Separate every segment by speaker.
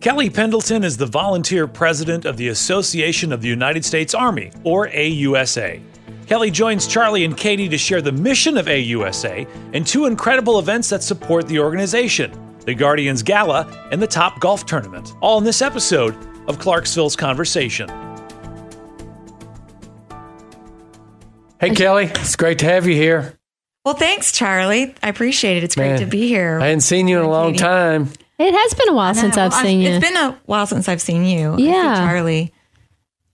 Speaker 1: Kelli Pendleton is the volunteer president of the Association of the United States Army, or AUSA. Kelli joins Charlie and Katie to share the mission of AUSA and two incredible events that support the organization the Guardians Gala and the Top Golf Tournament. All in this episode of Clarksville's Conversation.
Speaker 2: Hey, Kelli, it's great to have you here.
Speaker 3: Well, thanks, Charlie. I appreciate it. It's great to be here.
Speaker 2: I hadn't seen you in a long
Speaker 3: Katie.
Speaker 2: time.
Speaker 4: It has been a while since I've
Speaker 3: I-
Speaker 4: seen you.
Speaker 3: It's been a while since I've seen you.
Speaker 4: Yeah.
Speaker 3: Charlie.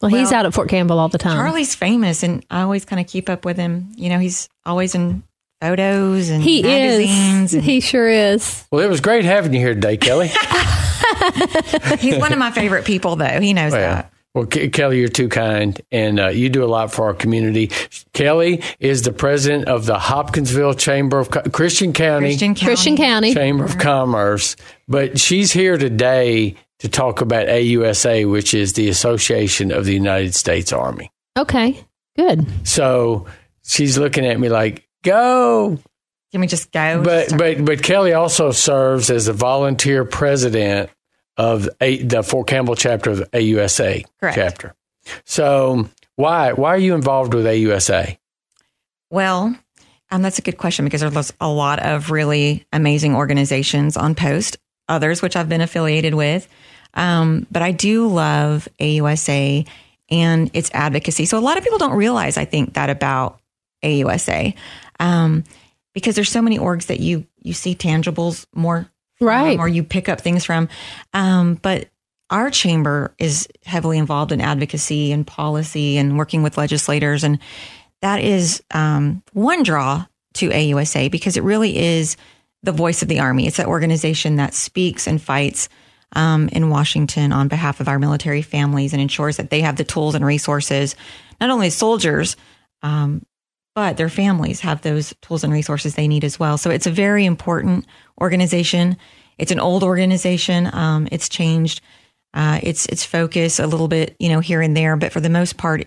Speaker 4: well, he's
Speaker 3: well,
Speaker 4: out at Fort Campbell all the time.
Speaker 3: Charlie's famous, and I always kind of keep up with him. You know, he's always in photos and
Speaker 4: he
Speaker 3: magazines.
Speaker 4: is.
Speaker 3: and
Speaker 4: He sure is.
Speaker 2: Well, it was great having you here today, Kelli.
Speaker 3: he's one of my favorite people, though. He knows
Speaker 2: well,
Speaker 3: that.
Speaker 2: Well, Ke- Kelli, you're too kind, and uh, you do a lot for our community. Kelli is the president of the Hopkinsville Chamber of Co- Christian County
Speaker 3: Christian County.
Speaker 4: Christian County.
Speaker 2: Chamber of Commerce, but she's here today to talk about AUSA, which is the Association of the United States Army.
Speaker 4: Okay, good.
Speaker 2: So she's looking at me like, "Go!"
Speaker 3: Can we just go?
Speaker 2: But but but Kelli also serves as a volunteer president of a, the Fort Campbell chapter of AUSA
Speaker 3: Correct.
Speaker 2: chapter. So why why are you involved with AUSA?
Speaker 3: Well, um, that's a good question because there's a lot of really amazing organizations on post, others which I've been affiliated with. Um, but I do love AUSA and its advocacy. So a lot of people don't realize, I think, that about AUSA um, because there's so many orgs that you you see tangibles more from
Speaker 4: Right.
Speaker 3: or you pick up things from. Um, but our chamber is heavily involved in advocacy and policy and working with legislators. And that is um, one draw to AUSA because it really is the voice of the Army. It's an organization that speaks and fights um, in Washington on behalf of our military families and ensures that they have the tools and resources, not only soldiers, um, but their families have those tools and resources they need as well. So it's a very important organization. It's an old organization. Um, it's changed uh, its its focus a little bit, you know, here and there, but for the most part,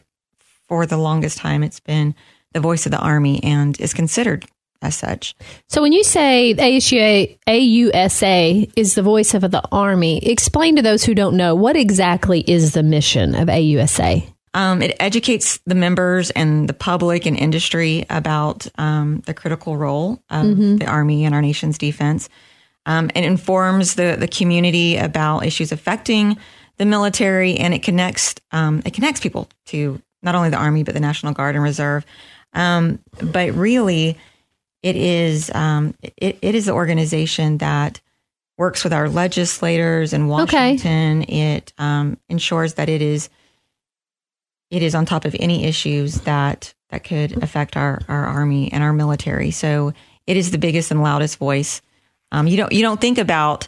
Speaker 3: for the longest time, it's been the voice of the army and is considered as such.
Speaker 4: So when you say ASUA, AUSA is the voice of the Army, explain to those who don't know what exactly is the mission of AUSA.
Speaker 3: Um, it educates the members and the public and industry about um, the critical role of the Army and our nation's defense. Um, it informs the, the community about issues affecting the military, and it connects um, it connects people to not only the Army but the National Guard and Reserve. Um, but really, it is um, it, it is the organization that works with our legislators in Washington. It um, ensures that it is it is on top of any issues that that could affect our our army and our military. So it is the biggest and loudest voice. Um, you don't you don't think about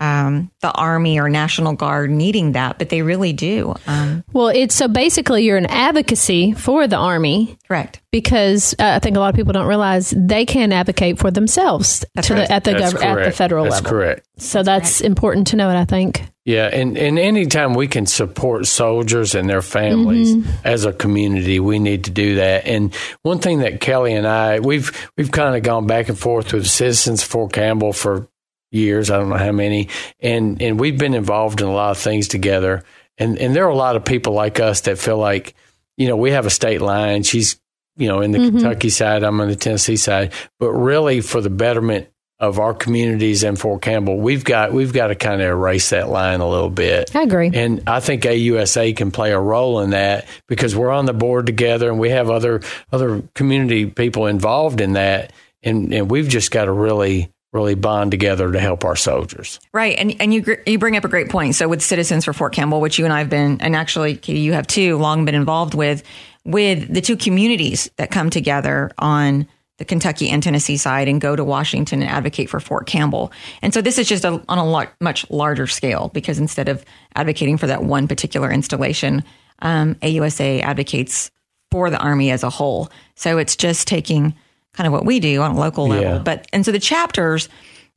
Speaker 3: um, the army or national guard needing that, but they really do. Um,
Speaker 4: Well, it's so basically you're an advocacy for the Army
Speaker 3: correct.
Speaker 4: because uh, I think a lot of people don't realize they can advocate for themselves
Speaker 3: That's
Speaker 4: to
Speaker 3: right.
Speaker 4: the, at the
Speaker 2: That's
Speaker 4: gov- at the federal
Speaker 2: That's
Speaker 4: level.
Speaker 2: correct.
Speaker 4: So that's important to know. it, I think.
Speaker 2: Yeah, and, and anytime we can support soldiers and their families
Speaker 4: Mm-hmm.
Speaker 2: as a community, we need to do that. And one thing that Kelli and I we've we've kind of gone back and forth with Citizens for Campbell for years. I don't know how many, and and we've been involved in a lot of things together. And and there are a lot of people like us that feel like, you know, we have a state line. She's you know in the mm-hmm. Kentucky side, I'm on the Tennessee side, but really for the betterment of our communities and Fort Campbell, we've got we've got to kind of erase that line a little bit.
Speaker 4: I agree.
Speaker 2: And I think AUSA can play a role in that because we're on the board together and we have other other community people involved in that, and and we've just got to really really bond together to help our soldiers.
Speaker 3: Right, and and you you bring up a great point. So with Citizens for Fort Campbell, which you and I have been, and actually Katie, you have too, long been involved with, with the two communities that come together on the Kentucky and Tennessee side and go to Washington and advocate for Fort Campbell. And so this is just a, on a lot, much larger scale because instead of advocating for that one particular installation, um, AUSA advocates for the Army as a whole. So it's just taking kind of what we do on a local level.
Speaker 2: Yeah.
Speaker 3: But and so the chapters,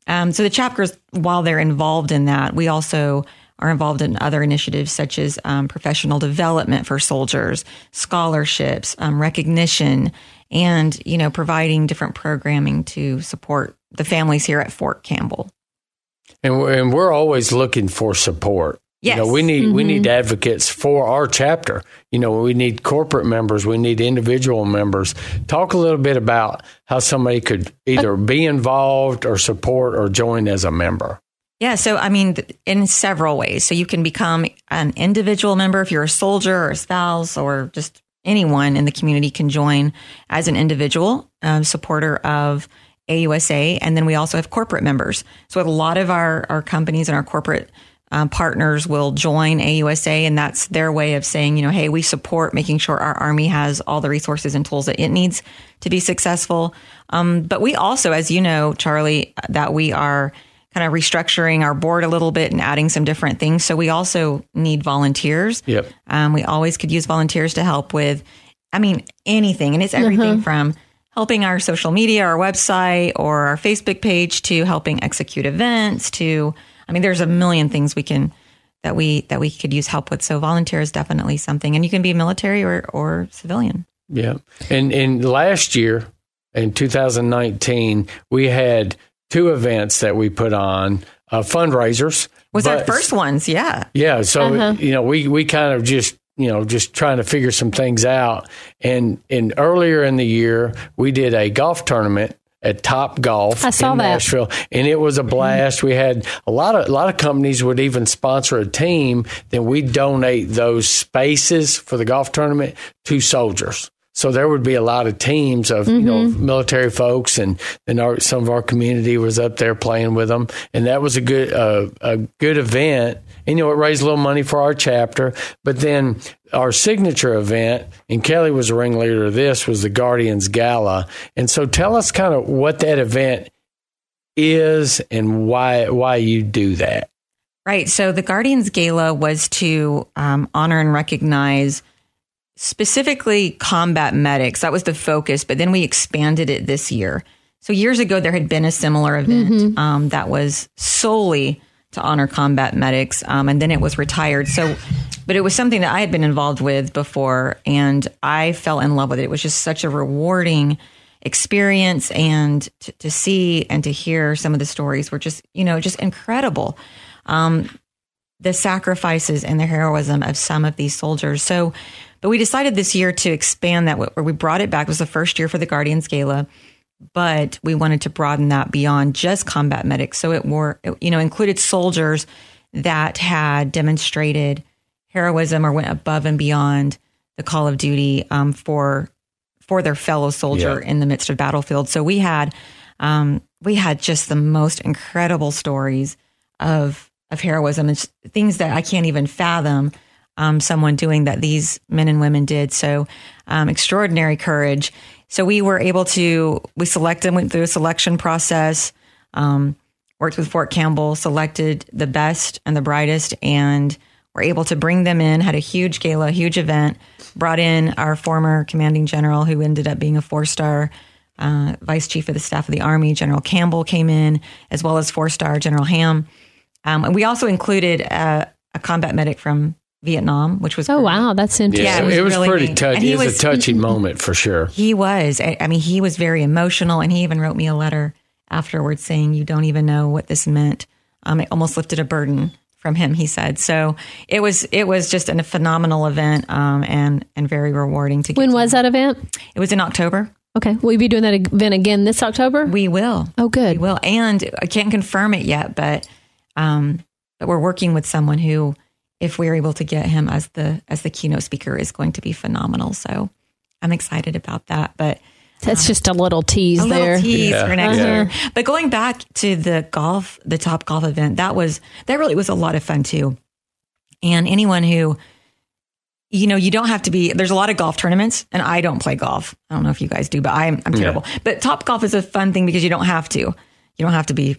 Speaker 3: um, so the chapters, while they're involved in that, we also are involved in other initiatives such as um, professional development for soldiers, scholarships, um, recognition, and you know providing different programming to support the families here at Fort Campbell.
Speaker 2: And we're, and we're always looking for support.
Speaker 3: Yes.
Speaker 2: You know, we need we need advocates for our chapter. You know, we need corporate members, we need individual members. Talk a little bit about how somebody could either be involved or support or join as a member.
Speaker 3: Yeah, so I mean, in several ways. So you can become an individual member if you're a soldier or a spouse or just anyone in the community can join as an individual um, supporter of AUSA. And then we also have corporate members. So a lot of our, our companies and our corporate um, partners will join AUSA, and that's their way of saying, you know, hey, we support making sure our Army has all the resources and tools that it needs to be successful. Um, but we also, as you know, Charlie, that we are kind of restructuring our board a little bit and adding some different things. So we also need volunteers.
Speaker 2: Yep.
Speaker 3: Um, we always could use volunteers to help with, I mean, anything. And it's everything from helping our social media, our website, or our Facebook page to helping execute events to, I mean, there's a million things we can that we that we could use help with. So volunteer is definitely something. And you can be military or, or civilian.
Speaker 2: Yeah. And and last year in 2019, we had two events that we put on, uh, fundraisers.
Speaker 3: Was our first ones, yeah.
Speaker 2: Yeah, so
Speaker 4: Uh-huh.
Speaker 2: you know, we we kind of just you know just trying to figure some things out. And and earlier in the year, we did a golf tournament at Top Golf
Speaker 4: I saw
Speaker 2: in
Speaker 4: that.
Speaker 2: Nashville, and it was a mm-hmm. blast. We had a lot of a lot of companies would even sponsor a team. Then we donate those spaces for the golf tournament to soldiers. So there would be a lot of teams of you know
Speaker 4: Mm-hmm.
Speaker 2: military folks, and and our, some of our community was up there playing with them, and that was a good uh, a good event. And you know, it raised a little money for our chapter. But then our signature event, and Kelli was the ringleader of this, was the Guardians Gala. And so, tell us kind of what that event is and why why you do that.
Speaker 3: Right. So the Guardians Gala was to um, honor and recognize specifically combat medics. That was the focus, but then we expanded it this year. So years ago, there had been a similar event um, that was solely to honor combat medics, um, and then it was retired. So, but it was something that I had been involved with before, and I fell in love with it. It was just such a rewarding experience, and to, to see and to hear some of the stories were just, you know, just incredible the sacrifices and the heroism of some of these soldiers. So, but we decided this year to expand that. Where we brought it back it was the first year for the Guardians Gala, but we wanted to broaden that beyond just combat medics. So it were, it, you know, included soldiers that had demonstrated heroism or went above and beyond the call of duty um, for for their fellow soldier
Speaker 2: Yeah.
Speaker 3: in the midst of battlefield. So we had um, we had just the most incredible stories of of heroism and things that I can't even fathom um, someone doing that these men and women did. So um, extraordinary courage. So we were able to we selected went through a selection process. Um, worked with Fort Campbell, selected the best and the brightest, and were able to bring them in. Had a huge gala, huge event. Brought in our former commanding general, who ended up being a four star uh, vice chief of the staff of the army. General Campbell came in, as well as four star General Ham. Um, and we also included a, a combat medic from Vietnam, which was
Speaker 4: Oh
Speaker 3: great.
Speaker 4: wow, that's interesting.
Speaker 3: Yeah, it was
Speaker 2: it was
Speaker 3: really
Speaker 2: pretty
Speaker 3: neat.
Speaker 2: touchy. It was,
Speaker 3: was-
Speaker 2: a touchy moment for sure.
Speaker 3: He was. I, I mean, he was very emotional, and he even wrote me a letter afterwards saying, "You don't even know what this meant." Um, it almost lifted a burden from him. He said, "So it was. It was just a phenomenal event, um, and and very rewarding to." Get
Speaker 4: When
Speaker 3: to
Speaker 4: was
Speaker 3: know.
Speaker 4: that event?
Speaker 3: It was in October.
Speaker 4: Okay, will you be doing that event again this October?
Speaker 3: We will.
Speaker 4: oh, good.
Speaker 3: We will, and I can't confirm it yet, but um, but we're working with someone who, if we're able to get him as the as the keynote speaker, is going to be phenomenal. So I'm excited about that. But
Speaker 4: That's um, just a little tease
Speaker 3: a
Speaker 4: there.
Speaker 3: little tease
Speaker 2: Yeah,
Speaker 3: for next
Speaker 2: yeah.
Speaker 3: year. But going back to the golf, the top golf event, that was that really was a lot of fun too. And anyone who, you know, you don't have to be. There's a lot of golf tournaments, and I don't play golf. I don't know if you guys do, but I'm I'm terrible. But top golf is a fun thing because you don't have to. You don't have to be a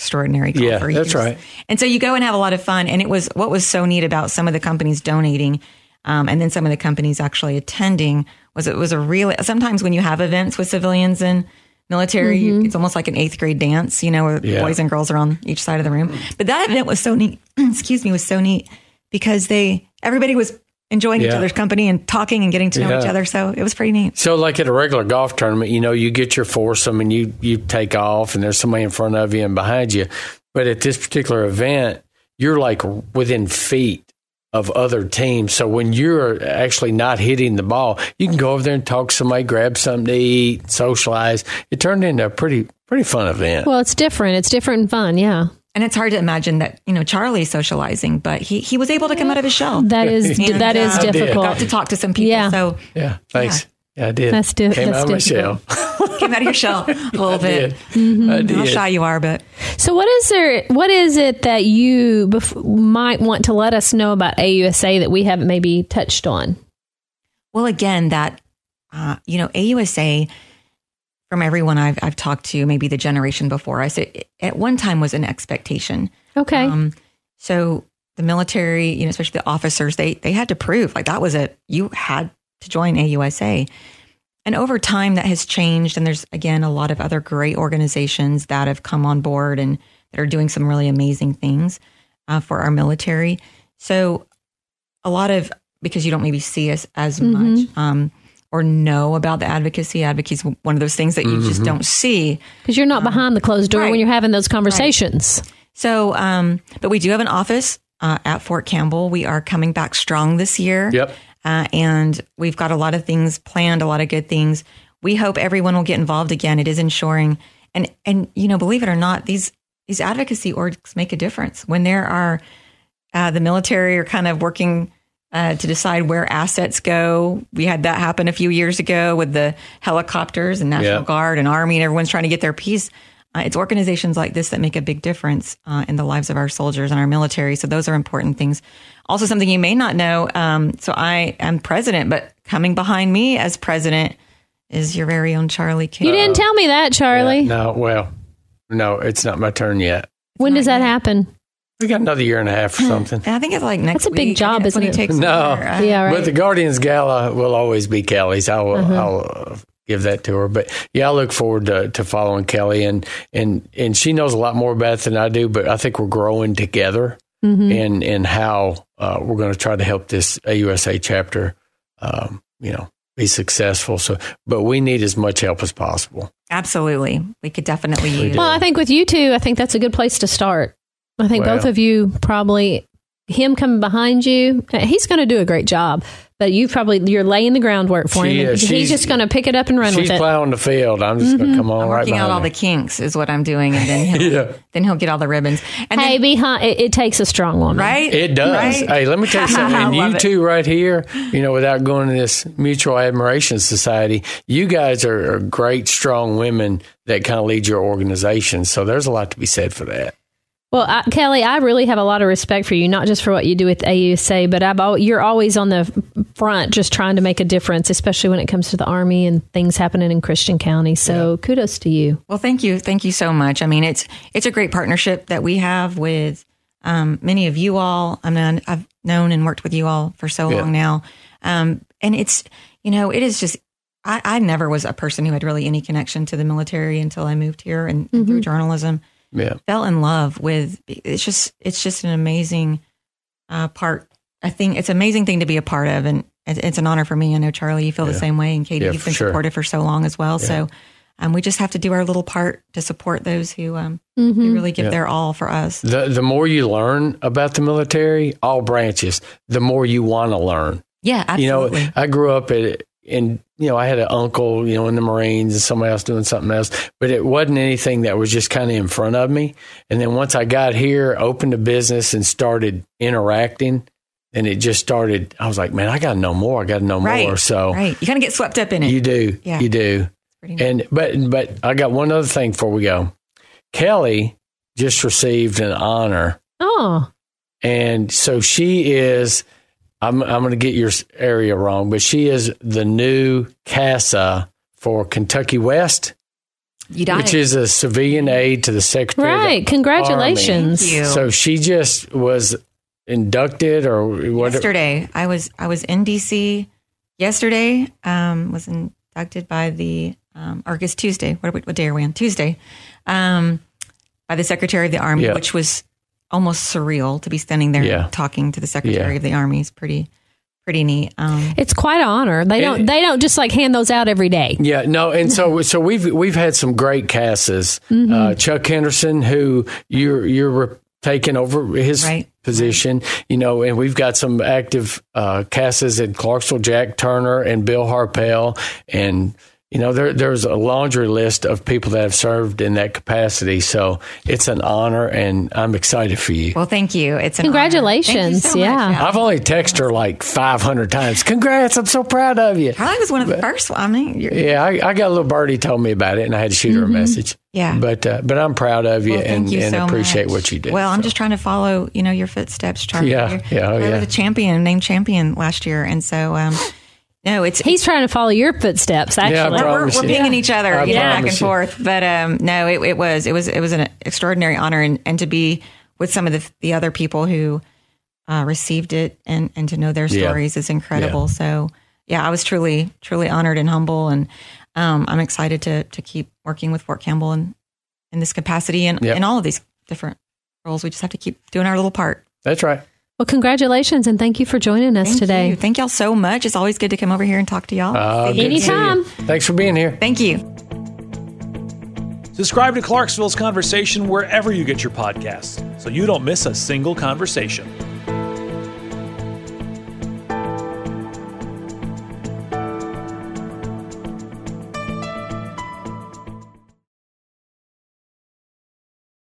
Speaker 3: extraordinary golfer.
Speaker 2: Yeah,
Speaker 3: You
Speaker 2: that's
Speaker 3: can
Speaker 2: right.
Speaker 3: And so you go and have a lot of fun. And it was what was so neat about some of the companies donating, um, and then some of the companies actually attending was it was a real. Sometimes when you have events with civilians and military, you- it's almost like an eighth grade dance, you know, where
Speaker 2: Yeah.
Speaker 3: boys and girls are on each side of the room. But that event was so neat. excuse me, was so neat because they everybody was enjoying each other's company and talking and getting to know
Speaker 2: Yeah.
Speaker 3: each other. So it was pretty neat.
Speaker 2: So, like at a regular golf tournament, you know, you get your foursome and you you take off, and there's somebody in front of you and behind you. But at this particular event, you're like within feet of other teams. So when you're actually not hitting the ball, you can go over there and talk to somebody, grab something to eat, socialize. It turned into a pretty pretty fun event.
Speaker 4: Well, it's different. It's different and fun. Yeah.
Speaker 3: And it's hard to imagine that you know Charlie's socializing, but he he was able to come out of his shell.
Speaker 4: That is
Speaker 3: And,
Speaker 4: that is
Speaker 3: uh,
Speaker 4: difficult.
Speaker 3: Got to talk to some people.
Speaker 4: Yeah.
Speaker 3: So
Speaker 2: yeah, thanks. Yeah, I did.
Speaker 4: That's di-
Speaker 2: Came
Speaker 4: that's
Speaker 2: out of my shell.
Speaker 3: came out of your shell a little
Speaker 2: I
Speaker 3: bit.
Speaker 2: did. I
Speaker 3: How
Speaker 2: did.
Speaker 3: shy you are, but
Speaker 4: So, what is there? What is it that you bef- might want to let us know about AUSA that we haven't maybe touched on?
Speaker 3: Well, again, that uh, you know, AUSA from everyone I've I've talked to, maybe the generation before us, it, at one time was an expectation.
Speaker 4: Okay.
Speaker 3: Um, so the military, you know, especially the officers, they they had to prove like that was it. You had to join AUSA. And over time, that has changed. And there's again a lot of other great organizations that have come on board and that are doing some really amazing things uh, for our military. So a lot of because you don't maybe see us as much um, or know about the advocacy. Advocacy is one of those things that you just don't see.
Speaker 4: Because you're not behind the closed door
Speaker 3: right.
Speaker 4: when you're having those conversations.
Speaker 3: So, um, but we do have an office uh, at Fort Campbell. We are coming back strong this year.
Speaker 2: Yep.
Speaker 3: Uh, and we've got a lot of things planned, a lot of good things. We hope everyone will get involved again. It is ensuring, and and you know, believe it or not, these these advocacy orgs make a difference when there are uh, the military are kind of working uh, to decide where assets go. We had that happen a few years ago with the helicopters and National
Speaker 2: Yeah.
Speaker 3: Guard and Army, and everyone's trying to get their piece. Uh, it's organizations like this that make a big difference uh, in the lives of our soldiers and our military. So those are important things. Also, something you may not know. Um, so I am president, but coming behind me as president is your very own Charlie King.
Speaker 4: You didn't tell me that, Charlie.
Speaker 2: No, well, no, it's not my turn yet.
Speaker 4: when does that happen?
Speaker 2: We got another year and a half or something.
Speaker 3: I think it's like next.
Speaker 4: That's a big
Speaker 3: week.
Speaker 4: job,
Speaker 3: That's when
Speaker 4: isn't
Speaker 3: he
Speaker 4: it?
Speaker 3: takes
Speaker 2: No.
Speaker 3: over.
Speaker 4: Yeah, right.
Speaker 2: But the Guardians Gala will always be Kelli's. I'll, I'll uh, give that to her. But yeah, I look forward to, to following Kelli, and and and she knows a lot more about it than I do. But I think we're growing together, and and how uh, we're going to try to help this AUSA chapter, um, you know, be successful. So, but we need as much help as possible.
Speaker 3: Absolutely, we could definitely use.
Speaker 4: Well, I think with you two, I think that's a good place to start. I think
Speaker 2: Well-
Speaker 4: both of you probably him coming behind you, uh, he's going to do a great job. But you probably you're laying the groundwork for
Speaker 2: She
Speaker 4: him.
Speaker 2: is.
Speaker 4: he's just going to pick it up and run
Speaker 2: She's
Speaker 4: with it.
Speaker 2: plowing the field. I'm just going to come on
Speaker 3: I'm
Speaker 2: right
Speaker 3: working out all
Speaker 2: her.
Speaker 3: the kinks is what I'm doing, and then he'll,
Speaker 2: Yeah.
Speaker 3: then he'll get all the ribbons. And
Speaker 4: Hey,
Speaker 3: then,
Speaker 4: behind it, it takes a strong woman,
Speaker 3: right?
Speaker 2: It does.
Speaker 3: Right?
Speaker 2: Hey, let me tell you something. And
Speaker 3: love
Speaker 2: you
Speaker 3: it.
Speaker 2: two right here, you know, without going to this mutual admiration society, you guys are, are great, strong women that kind of lead your organization. So there's a lot to be said for that.
Speaker 4: Well, I, Kelli, I really have a lot of respect for you, not just for what you do with AUSA, but I've, al- you're always on the front just trying to make a difference, especially when it comes to the Army and things happening in Christian County. So kudos to you.
Speaker 3: Well, thank you, thank you so much. I mean, it's it's a great partnership that we have with um, many of you all. I mean, I've known and worked with you all for so
Speaker 2: Yeah.
Speaker 3: long now, um, and it's you know, it is just. I, I never was a person who had really any connection to the military until I moved here and, and through journalism.
Speaker 2: Yeah.
Speaker 3: fell in love with it's just it's just an amazing uh, part i think it's an amazing thing to be a part of and it's an honor for me i know charlie you feel the same way and katie
Speaker 2: Yeah,
Speaker 3: you've been
Speaker 2: sure.
Speaker 3: supportive for so long as well so um, we just have to do our little part to support those who, um, who
Speaker 4: Mm-hmm.
Speaker 3: really give
Speaker 2: Yeah.
Speaker 3: their all for us
Speaker 2: The, the more you learn about the military, all branches, the more you want to learn.
Speaker 3: yeah absolutely.
Speaker 2: You know, I grew up at, in, you know, I had an uncle, you know, in the Marines and somebody else doing something else, but it wasn't anything that was just kind of in front of me. And then once I got here, opened a business and started interacting, and it just started, I was like, man, I got to know more. I got to know
Speaker 3: right
Speaker 2: more. So
Speaker 3: right you kind of get swept up in it
Speaker 2: you do,
Speaker 3: Yeah.
Speaker 2: you do.
Speaker 3: Nice.
Speaker 2: And, but, but I got one other thing before we go. Kelli just received an honor
Speaker 4: Oh,
Speaker 2: and so she is I'm I'm going to get your area wrong, but she is the new CASA for Kentucky West,
Speaker 3: you died
Speaker 2: which is a civilian aide to the Secretary. of the
Speaker 4: right. Congratulations.
Speaker 3: Thank you.
Speaker 2: So she just was inducted or what?
Speaker 3: yesterday i was i was in dc yesterday um was inducted by the um or I guess tuesday what, what day are we on tuesday um by the secretary of the army
Speaker 2: Yeah.
Speaker 3: which was almost surreal to be standing there
Speaker 2: Yeah.
Speaker 3: talking to the secretary
Speaker 2: Yeah.
Speaker 3: of the army is pretty pretty neat. Um,
Speaker 4: It's quite an honor. They don't.
Speaker 2: And-
Speaker 4: They don't just like hand those out every day.
Speaker 2: Yeah, no, and so so we've we've had some great CASAs.
Speaker 3: Mm-hmm.
Speaker 2: Uh, Chuck Henderson, who you're you're re- taking over his
Speaker 3: Right.
Speaker 2: position, you know, and we've got some active uh, CASAs in Clarksville. Jack Turner and Bill Harpel, and you know there there's a laundry list of people that have served in that capacity. So it's an honor, and I'm excited for you.
Speaker 3: well, thank you. It's an honor.
Speaker 4: Congratulations.
Speaker 3: Thank you so much.
Speaker 4: Yeah.
Speaker 2: I've only texted her like 500 times. Congrats! I'm so proud of you.
Speaker 3: Carly was one of the first. I mean, you're,
Speaker 2: Yeah, I, I got a little birdie told me about it, and I had to shoot her a message.
Speaker 3: Mm-hmm. Yeah.
Speaker 2: but uh, but I'm proud of you
Speaker 3: Well,
Speaker 2: and,
Speaker 3: you
Speaker 2: and
Speaker 3: so
Speaker 2: appreciate
Speaker 3: much.
Speaker 2: what you do.
Speaker 3: Well, I'm
Speaker 2: So,
Speaker 3: just trying to follow, you know, your footsteps, Charlie.
Speaker 2: Yeah,
Speaker 3: You're-
Speaker 2: yeah, oh,
Speaker 3: you were
Speaker 2: yeah.
Speaker 3: the champion, named champion last year, and so um, no, it's
Speaker 4: He's trying to follow your footsteps. Actually,
Speaker 2: I
Speaker 3: we're, we're,
Speaker 2: promise
Speaker 3: we're pinging each other,
Speaker 2: I
Speaker 3: you know, back and
Speaker 2: promise you.
Speaker 3: forth. But um, no, it, it was it was it was an extraordinary honor, and, and to be with some of the the other people who uh, received it and and to know their
Speaker 2: Yeah.
Speaker 3: stories is incredible. So yeah, I was truly truly honored and humble, and um, I'm excited to to keep working with Fort Campbell in in this capacity and
Speaker 2: Yep.
Speaker 3: in all of these different roles. We just have to keep doing our little part.
Speaker 2: that's right.
Speaker 4: Well, congratulations and thank you for joining us
Speaker 3: Thank
Speaker 4: today.
Speaker 3: you. Thank y'all so much. It's always good to come over here and talk to y'all.
Speaker 2: Uh, good to.
Speaker 4: Anytime.
Speaker 2: Thanks for being here.
Speaker 3: Thank you.
Speaker 1: Subscribe to Clarksville's Conversation wherever you get your podcasts so you don't miss a single conversation.